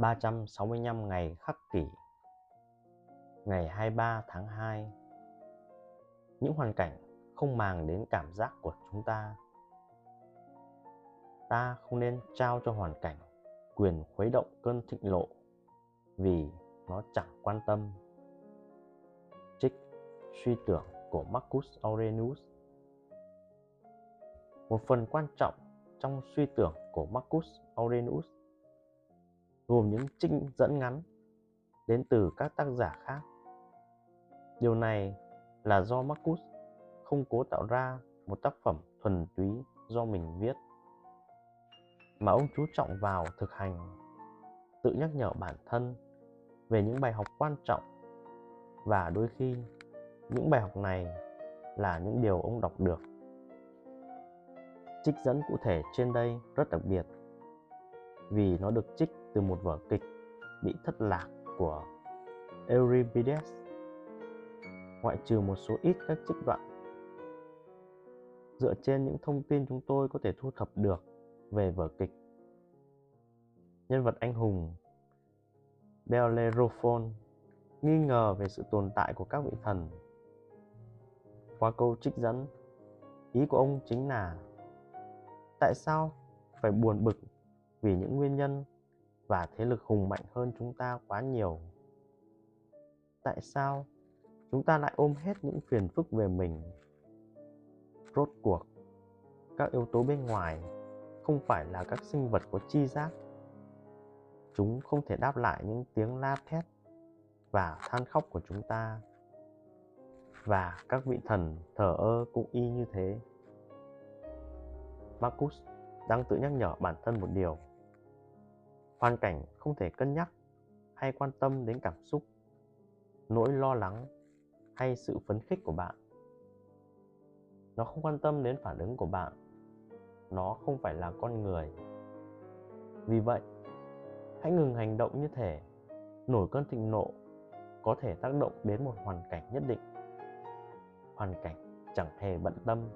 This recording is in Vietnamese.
365 ngày khắc kỷ, Ngày 23 tháng 2 Những hoàn cảnh không màng đến cảm giác của chúng ta. Ta không nên trao cho hoàn cảnh quyền khuấy động cơn thịnh lộ vì nó chẳng quan tâm. Trích suy tưởng của Marcus Aurelius. Một phần quan trọng trong suy tưởng của Marcus Aurelius gồm những trích dẫn ngắn đến từ các tác giả khác. Điều này là do Marcus không cố tạo ra một tác phẩm thuần túy do mình viết, mà ông chú trọng vào thực hành, tự nhắc nhở bản thân về những bài học quan trọng. Và đôi khi, những bài học này là những điều ông đọc được. Trích dẫn cụ thể trên đây rất đặc biệt vì nó được trích từ một vở kịch bị thất lạc của Euripides, ngoại trừ một số ít các trích đoạn. Dựa trên những thông tin chúng tôi có thể thu thập được về vở kịch, nhân vật anh hùng Bellerophon nghi ngờ về sự tồn tại của các vị thần. Qua câu trích dẫn, ý của ông chính là, tại sao phải buồn bực vì những nguyên nhân và thế lực hùng mạnh hơn chúng ta quá nhiều. Tại sao chúng ta lại ôm hết những phiền phức về mình? Rốt cuộc, các yếu tố bên ngoài không phải là các sinh vật có chi giác. Chúng không thể đáp lại những tiếng la thét và than khóc của chúng ta. Và các vị thần thờ ơ cũng y như thế. Marcus đang tự nhắc nhở bản thân một điều hoàn cảnh không thể cân nhắc hay quan tâm đến cảm xúc, nỗi lo lắng hay sự phấn khích của bạn. Nó không quan tâm đến phản ứng của bạn. Nó không phải là con người. Vì vậy, hãy ngừng hành động như thể nổi cơn thịnh nộ có thể tác động đến một hoàn cảnh nhất định. Hoàn cảnh chẳng hề bận tâm.